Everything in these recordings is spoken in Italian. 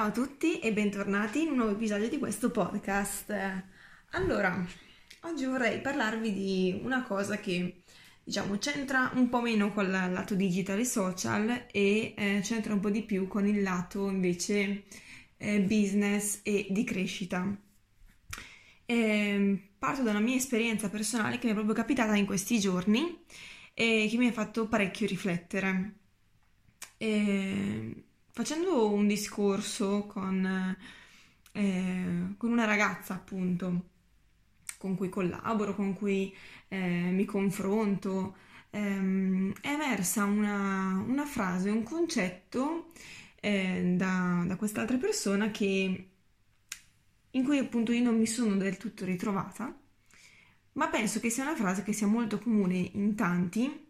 Ciao a tutti e bentornati in un nuovo episodio di questo podcast. Allora, oggi vorrei parlarvi di una cosa che diciamo c'entra un po' meno con il lato digitale social e eh, c'entra un po' di più con il lato invece eh, business e di crescita. E, ehm, parto da una mia esperienza personale che mi è proprio capitata in questi giorni e che mi ha fatto parecchio riflettere. E, ehm, facendo un discorso con, eh, con, una ragazza appunto con cui collaboro, con cui eh, mi confronto, ehm, è emersa una, una, frase, un concetto eh, da, da quest'altra persona che, in cui appunto io non mi sono del tutto ritrovata, ma penso che sia una frase che sia molto comune in tanti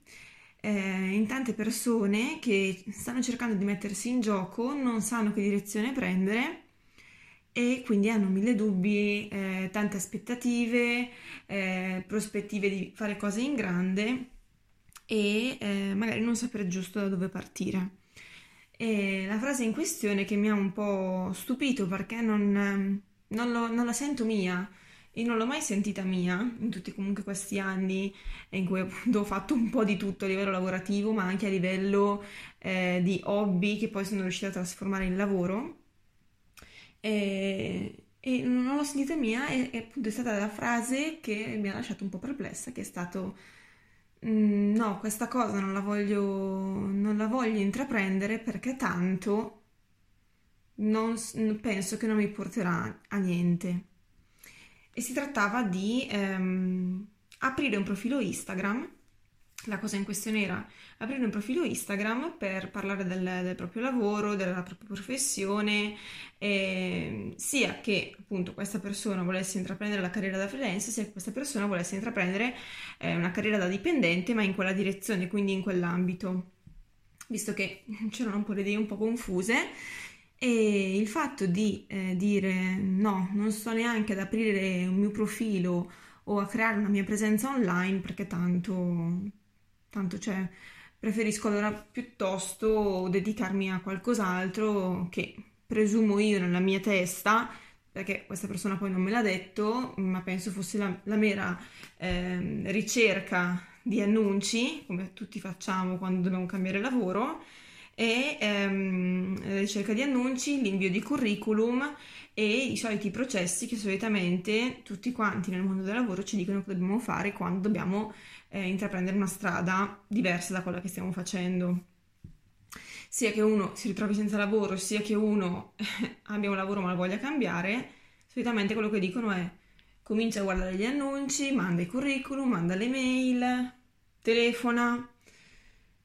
eh, in tante persone che stanno cercando di mettersi in gioco, non sanno che direzione prendere e quindi hanno mille dubbi, eh, tante aspettative, eh, prospettive di fare cose in grande e eh, magari non sapere giusto da dove partire. E la frase in questione che mi ha un po' stupito perché non, non, lo, non la sento mia, e non l'ho mai sentita mia in tutti comunque questi anni in cui appunto ho fatto un po' di tutto a livello lavorativo ma anche a livello eh, di hobby che poi sono riuscita a trasformare in lavoro. E, e non l'ho sentita mia e, e, appunto è stata la frase che mi ha lasciato un po' perplessa che è stato mm, no questa cosa non la voglio non la voglio intraprendere perché tanto non, penso che non mi porterà a niente e si trattava di ehm, aprire un profilo Instagram. La cosa in questione era aprire un profilo Instagram per parlare del, del proprio lavoro, della propria professione, eh, sia che appunto questa persona volesse intraprendere la carriera da freelance, sia che questa persona volesse intraprendere eh, una carriera da dipendente, ma in quella direzione, quindi in quell'ambito. Visto che c'erano un po' le idee un po' confuse, e il fatto di eh, dire no, non sto neanche ad aprire un mio profilo o a creare una mia presenza online perché tanto, tanto cioè, preferisco allora piuttosto dedicarmi a qualcos'altro che presumo io nella mia testa, perché questa persona poi non me l'ha detto, ma penso fosse la, la mera eh, ricerca di annunci, come tutti facciamo quando dobbiamo cambiare lavoro e ehm, ricerca di annunci, l'invio di curriculum e i soliti processi che solitamente tutti quanti nel mondo del lavoro ci dicono che dobbiamo fare quando dobbiamo eh, intraprendere una strada diversa da quella che stiamo facendo. Sia che uno si ritrovi senza lavoro, sia che uno abbia un lavoro ma lo voglia cambiare, solitamente quello che dicono è comincia a guardare gli annunci, manda i curriculum, manda le mail, telefona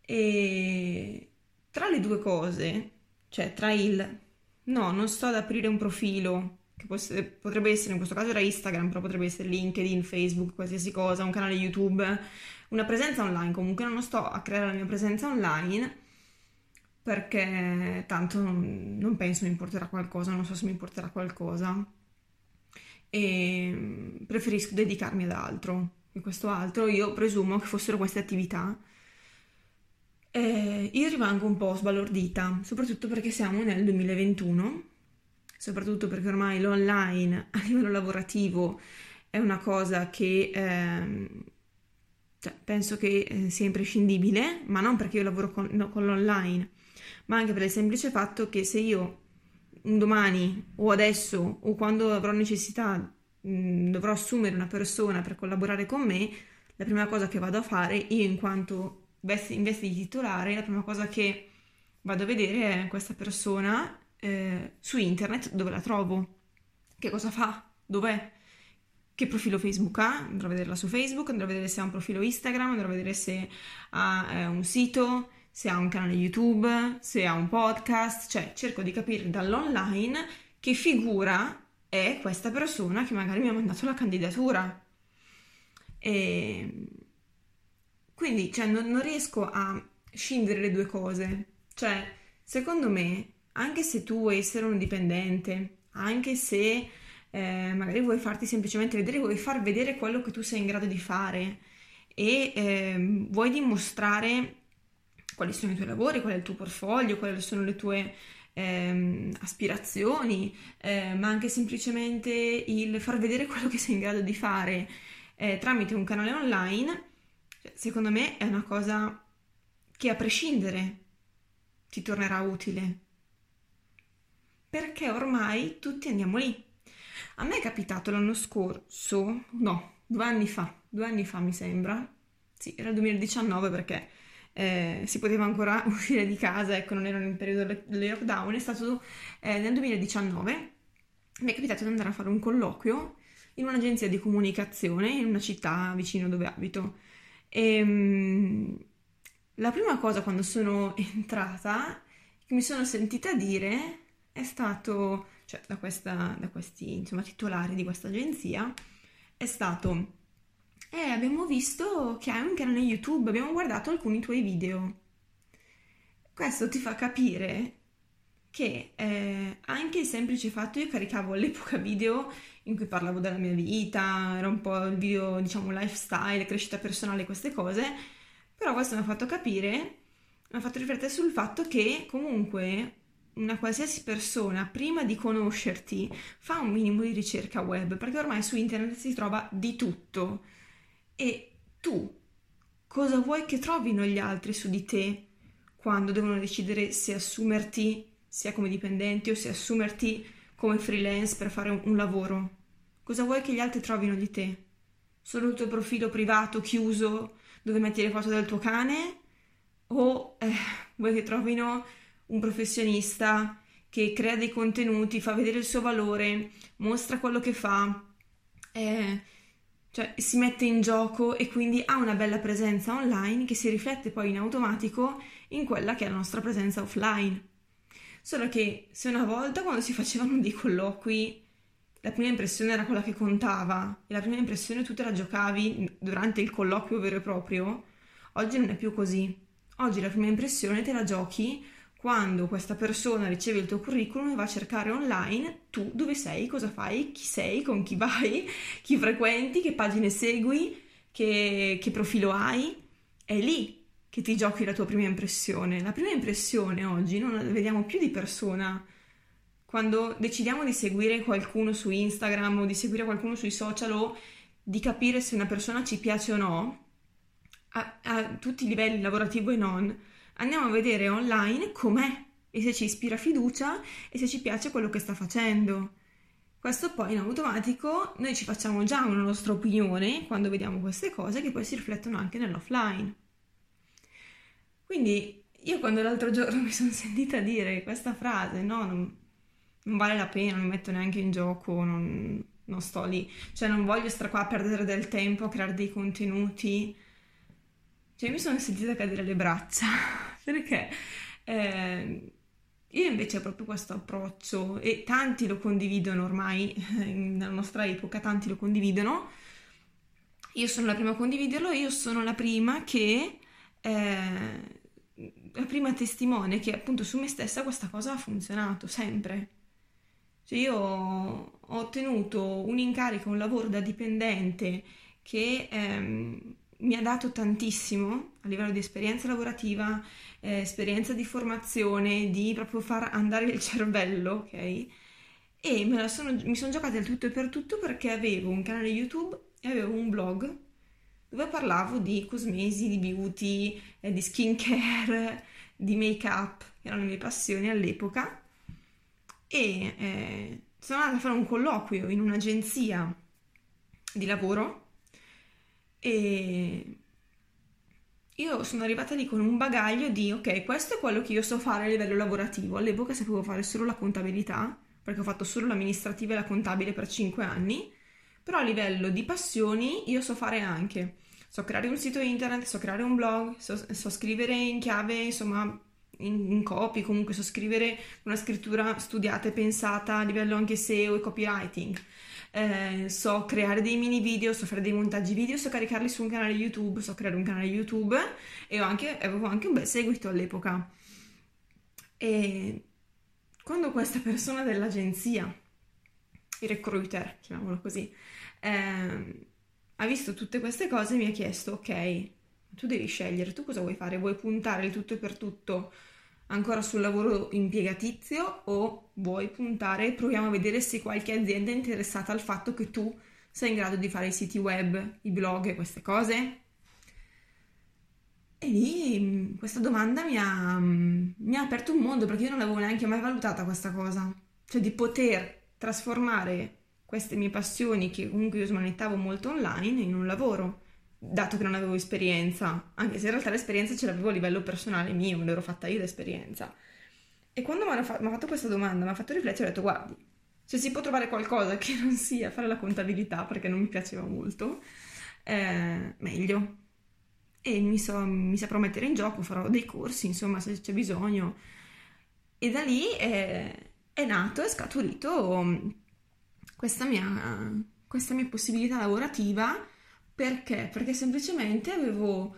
e tra le due cose, cioè tra il no, non sto ad aprire un profilo, che essere, potrebbe essere, in questo caso era Instagram, però potrebbe essere LinkedIn, Facebook, qualsiasi cosa, un canale YouTube, una presenza online, comunque non sto a creare la mia presenza online perché tanto non, non penso mi porterà qualcosa, non so se mi porterà qualcosa e preferisco dedicarmi ad altro. E questo altro io presumo che fossero queste attività eh, io rimango un po' sbalordita, soprattutto perché siamo nel 2021, soprattutto perché ormai l'online a livello lavorativo è una cosa che eh, cioè, penso che eh, sia imprescindibile, ma non perché io lavoro con, no, con l'online, ma anche per il semplice fatto che se io un domani o adesso o quando avrò necessità mh, dovrò assumere una persona per collaborare con me, la prima cosa che vado a fare io in quanto in veste di titolare, la prima cosa che vado a vedere è questa persona eh, su internet, dove la trovo, che cosa fa, dov'è, che profilo Facebook ha, andrò a vederla su Facebook, andrò a vedere se ha un profilo Instagram, andrò a vedere se ha eh, un sito, se ha un canale YouTube, se ha un podcast, cioè cerco di capire dall'online che figura è questa persona che magari mi ha mandato la candidatura. E quindi, cioè, non, non riesco a scindere le due cose. Cioè, secondo me, anche se tu vuoi essere un dipendente, anche se eh, magari vuoi farti semplicemente vedere, vuoi far vedere quello che tu sei in grado di fare e eh, vuoi dimostrare quali sono i tuoi lavori, qual è il tuo portfolio, quali sono le tue ehm, aspirazioni, eh, ma anche semplicemente il far vedere quello che sei in grado di fare eh, tramite un canale online, secondo me è una cosa che a prescindere ti tornerà utile. Perché ormai tutti andiamo lì. A me è capitato l'anno scorso, no, due anni fa, due anni fa mi sembra, sì, era il 2019 perché eh, si poteva ancora uscire di casa, ecco, non era nel periodo del lockdown, è stato eh, nel 2019, mi è capitato di andare a fare un colloquio in un'agenzia di comunicazione in una città vicino dove abito. E, ehm, la prima cosa quando sono entrata, che mi sono sentita dire, è stato, cioè da, questa, da questi insomma, titolari di questa agenzia, è stato, eh, abbiamo visto che hai un canale YouTube, abbiamo guardato alcuni tuoi video. Questo ti fa capire che eh, anche il semplice fatto, io caricavo all'epoca video in cui parlavo della mia vita, era un po' il video, diciamo, lifestyle, crescita personale, queste cose, però questo mi ha fatto capire, mi ha fatto riflettere sul fatto che comunque una qualsiasi persona, prima di conoscerti, fa un minimo di ricerca web, perché ormai su internet si trova di tutto. E tu cosa vuoi che trovino gli altri su di te quando devono decidere se assumerti sia come dipendente o se assumerti come freelance per fare un, un lavoro? Cosa vuoi che gli altri trovino di te? Solo il tuo profilo privato chiuso dove metti le foto del tuo cane? O eh, vuoi che trovino un professionista che crea dei contenuti, fa vedere il suo valore, mostra quello che fa, eh, cioè si mette in gioco e quindi ha una bella presenza online che si riflette poi in automatico in quella che è la nostra presenza offline. Solo che se una volta quando si facevano dei colloqui la prima impressione era quella che contava e la prima impressione tu te la giocavi durante il colloquio vero e proprio, oggi non è più così. Oggi la prima impressione te la giochi quando questa persona riceve il tuo curriculum e va a cercare online tu dove sei, cosa fai, chi sei, con chi vai, chi frequenti, che pagine segui, che, che profilo hai. È lì che ti giochi la tua prima impressione. La prima impressione oggi non la vediamo più di persona. Quando decidiamo di seguire qualcuno su Instagram o di seguire qualcuno sui social o di capire se una persona ci piace o no, a, a tutti i livelli, lavorativo e non, andiamo a vedere online com'è e se ci ispira fiducia e se ci piace quello che sta facendo. Questo poi in automatico noi ci facciamo già una nostra opinione quando vediamo queste cose che poi si riflettono anche nell'offline. Quindi io quando l'altro giorno mi sono sentita dire questa frase, no, non, non vale la pena, non mi metto neanche in gioco, non, non sto lì, cioè non voglio stare qua a perdere del tempo a creare dei contenuti. Cioè mi sono sentita cadere le braccia. Perché eh, io invece ho proprio questo approccio e tanti lo condividono ormai, nella nostra epoca tanti lo condividono. Io sono la prima a condividerlo io sono la prima che, eh, la prima testimone che appunto su me stessa questa cosa ha funzionato sempre. Cioè io ho ottenuto un incarico, un lavoro da dipendente che ehm, mi ha dato tantissimo a livello di esperienza lavorativa, eh, esperienza di formazione, di proprio far andare il cervello, ok? E me sono, mi sono giocata il tutto e per tutto perché avevo un canale YouTube e avevo un blog dove parlavo di cosmesi, di beauty, eh, di skincare, di make-up, che erano le mie passioni all'epoca. E eh, sono andata a fare un colloquio in un'agenzia di lavoro e io sono arrivata lì con un bagaglio di ok, questo è quello che io so fare a livello lavorativo. All'epoca sapevo fare solo la contabilità, perché ho fatto solo l'amministrativa e la contabile per 5 anni, però a livello di passioni io so fare anche. So creare un sito internet, so creare un blog, so, so scrivere in chiave, insomma, in, in, copy, comunque so scrivere una scrittura studiata e pensata a livello anche SEO e copywriting eh, so creare dei mini video, so fare dei montaggi video, so caricarli su un canale YouTube, so creare un canale YouTube e anche, avevo anche un bel seguito all'epoca. E quando questa persona dell'agenzia, il recruiter, chiamiamolo così, eh, ha visto tutte queste cose mi ha chiesto, ok, tu devi scegliere, tu cosa vuoi fare? Vuoi puntare il tutto e per tutto ancora sul lavoro impiegatizio o vuoi puntare, proviamo a vedere se qualche azienda è interessata al fatto che tu sei in grado di fare i siti web, i blog e queste cose? E lì mm, questa domanda mi ha, mm, mi ha aperto un mondo perché io non avevo neanche mai valutata questa cosa, cioè di poter trasformare queste mie passioni che comunque io smanettavo molto online in un lavoro, dato che non avevo esperienza, anche se in realtà l'esperienza ce l'avevo a livello personale mio, me l'ero fatta io l'esperienza. E quando mi ha fatto questa domanda, mi ha fatto riflettere, ho detto guardi, se si può trovare qualcosa che non sia fare la contabilità, perché non mi piaceva molto, eh, meglio. E mi, so, mi saprò mettere in gioco, farò dei corsi, insomma, se c'è bisogno. E da lì è, è nato, è scaturito questa mia, questa mia possibilità lavorativa perché? Perché semplicemente avevo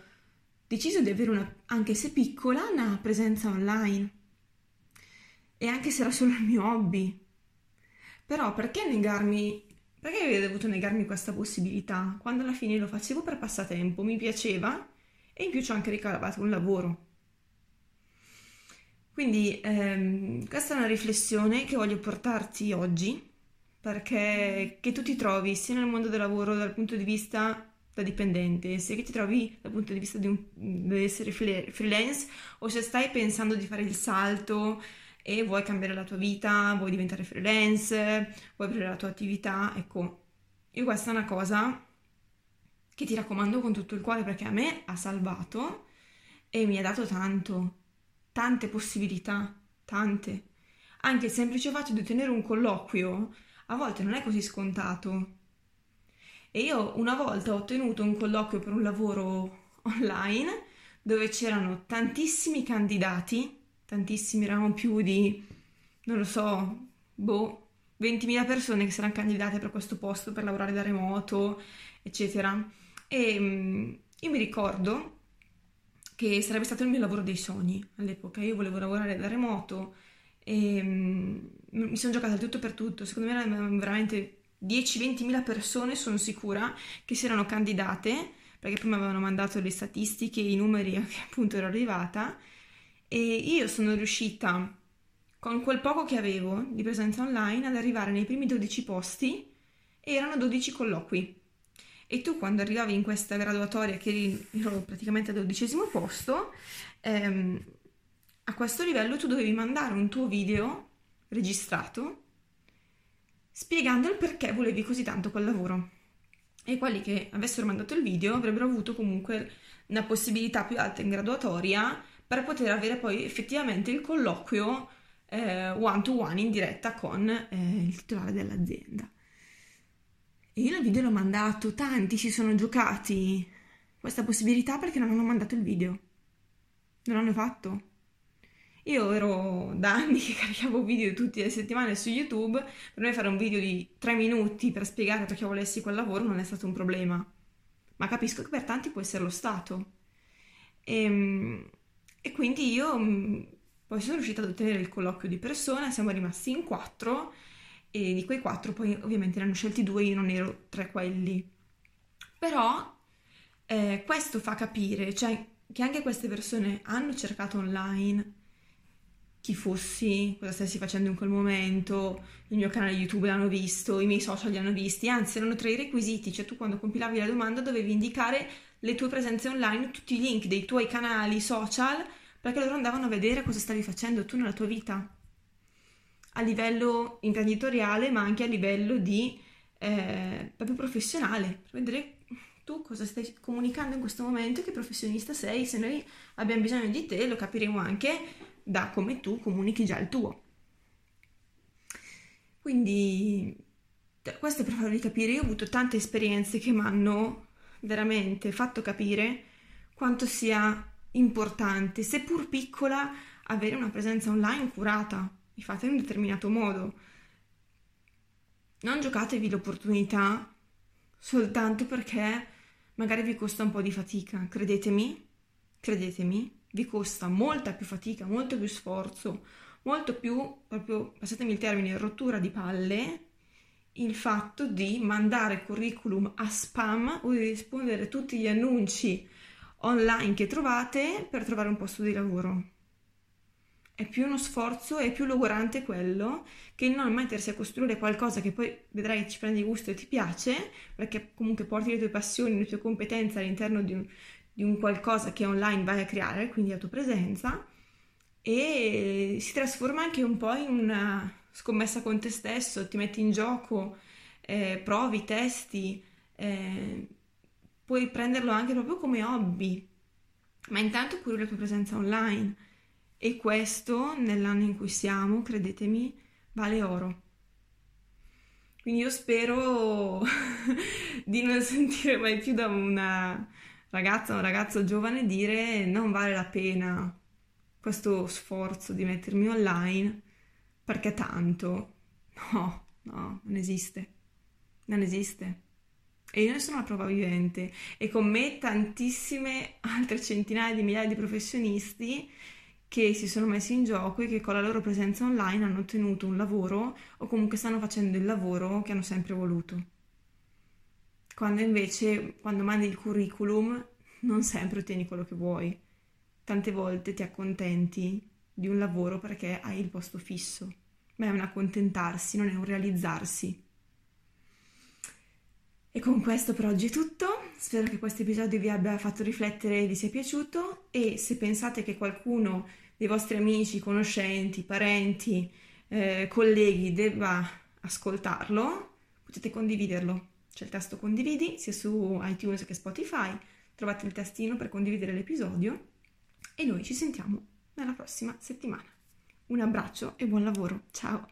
deciso di avere una, anche se piccola, una presenza online. E anche se era solo il mio hobby. Però perché negarmi? Perché avrei dovuto negarmi questa possibilità? Quando alla fine lo facevo per passatempo, mi piaceva e in più ci ho anche ricavato un lavoro. Quindi ehm, questa è una riflessione che voglio portarti oggi perché che tu ti trovi sia nel mondo del lavoro dal punto di vista da dipendente, sia che ti trovi dal punto di vista di, essere freelance o se stai pensando di fare il salto e vuoi cambiare la tua vita, vuoi diventare freelance, vuoi aprire la tua attività, ecco, io questa è una cosa che ti raccomando con tutto il cuore perché a me ha salvato e mi ha dato tanto, tante possibilità, tante. Anche il semplice fatto di ottenere un colloquio a volte non è così scontato. E io una volta ho ottenuto un colloquio per un lavoro online dove c'erano tantissimi candidati tantissimi, eravamo più di, non lo so, boh, 20.000 persone che si erano candidate per questo posto, per lavorare da remoto, eccetera. E mm, io mi ricordo che sarebbe stato il mio lavoro dei sogni all'epoca, io volevo lavorare da remoto e um, mi sono giocata il tutto per tutto, secondo me erano veramente 10-20.000 persone, sono sicura, che si erano candidate, perché poi mi avevano mandato le statistiche, i numeri a che appunto ero arrivata, e io sono riuscita, con quel poco che avevo di presenza online, ad arrivare nei primi 12 posti e erano 12 colloqui. E tu quando arrivavi in questa graduatoria, che ero praticamente al dodicesimo posto, ehm, a questo livello tu dovevi mandare un tuo video registrato spiegando il perché volevi così tanto quel lavoro. E quelli che avessero mandato il video avrebbero avuto comunque una possibilità più alta in graduatoria per poter avere poi effettivamente il colloquio eh, one to one in diretta con eh, il titolare dell'azienda. E io il video l'ho mandato, tanti si sono giocati questa possibilità perché non hanno mandato il video. Non hanno fatto. Io ero da anni che caricavo video tutte le settimane su YouTube, per me fare un video di tre minuti per spiegare perché volessi quel lavoro non è stato un problema. Ma capisco che per tanti può essere lo stato. E, ehm, e quindi io mm, poi sono riuscita ad ottenere il colloquio di persona, siamo rimasti in quattro e di quei quattro poi ovviamente ne hanno scelti due, io non ero tra quelli. Però eh, questo fa capire, cioè, che anche queste persone hanno cercato online chi fossi, cosa stessi facendo in quel momento, il mio canale YouTube l'hanno visto, i miei social li hanno visti, anzi erano tra i requisiti, cioè tu quando compilavi la domanda dovevi indicare le tue presenze online, tutti i link dei tuoi canali social, perché loro andavano a vedere cosa stavi facendo tu nella tua vita, a livello imprenditoriale, ma anche a livello di eh, proprio professionale, per vedere tu cosa stai comunicando in questo momento, che professionista sei, se noi abbiamo bisogno di te lo capiremo anche da come tu comunichi già il tuo. Quindi questo per farvi capire, io ho avuto tante esperienze che mi hanno veramente fatto capire quanto sia importante, seppur piccola, avere una presenza online curata e fatta in un determinato modo. Non giocatevi l'opportunità soltanto perché magari vi costa un po' di fatica, credetemi, credetemi, vi costa molta più fatica, molto più sforzo, molto più, proprio, passatemi il termine, rottura di palle il fatto di mandare curriculum a spam o di rispondere a tutti gli annunci online che trovate per trovare un posto di lavoro. è più uno sforzo, è più logorante quello che non mettersi a costruire qualcosa che poi vedrai che ci prendi gusto e ti piace, perché comunque porti le tue passioni, le tue competenze all'interno di un, di un qualcosa che online vai a creare, quindi a tua presenza, e si trasforma anche un po' in una scommessa con te stesso, ti metti in gioco, eh, provi, testi, eh, puoi prenderlo anche proprio come hobby, ma intanto curi la tua presenza online e questo nell'anno in cui siamo, credetemi, vale oro. Quindi io spero di non sentire mai più da una ragazza un ragazzo giovane dire non vale la pena questo sforzo di mettermi online perché tanto. No, no, non esiste. Non esiste. E io ne sono la prova vivente e con me tantissime altre centinaia di migliaia di professionisti che si sono messi in gioco e che con la loro presenza online hanno ottenuto un lavoro o comunque stanno facendo il lavoro che hanno sempre voluto. Quando invece, quando mandi il curriculum, non sempre ottieni quello che vuoi. Tante volte ti accontenti di un lavoro perché hai il posto fisso, ma è un accontentarsi, non è un realizzarsi. E con questo per oggi è tutto, spero che questo episodio vi abbia fatto riflettere e vi sia piaciuto e se pensate che qualcuno dei vostri amici, conoscenti, parenti, eh, colleghi debba ascoltarlo, potete condividerlo. C'è il tasto condividi sia su iTunes che Spotify, trovate il tastino per condividere l'episodio e noi ci sentiamo nella prossima settimana. Un abbraccio e buon lavoro, ciao!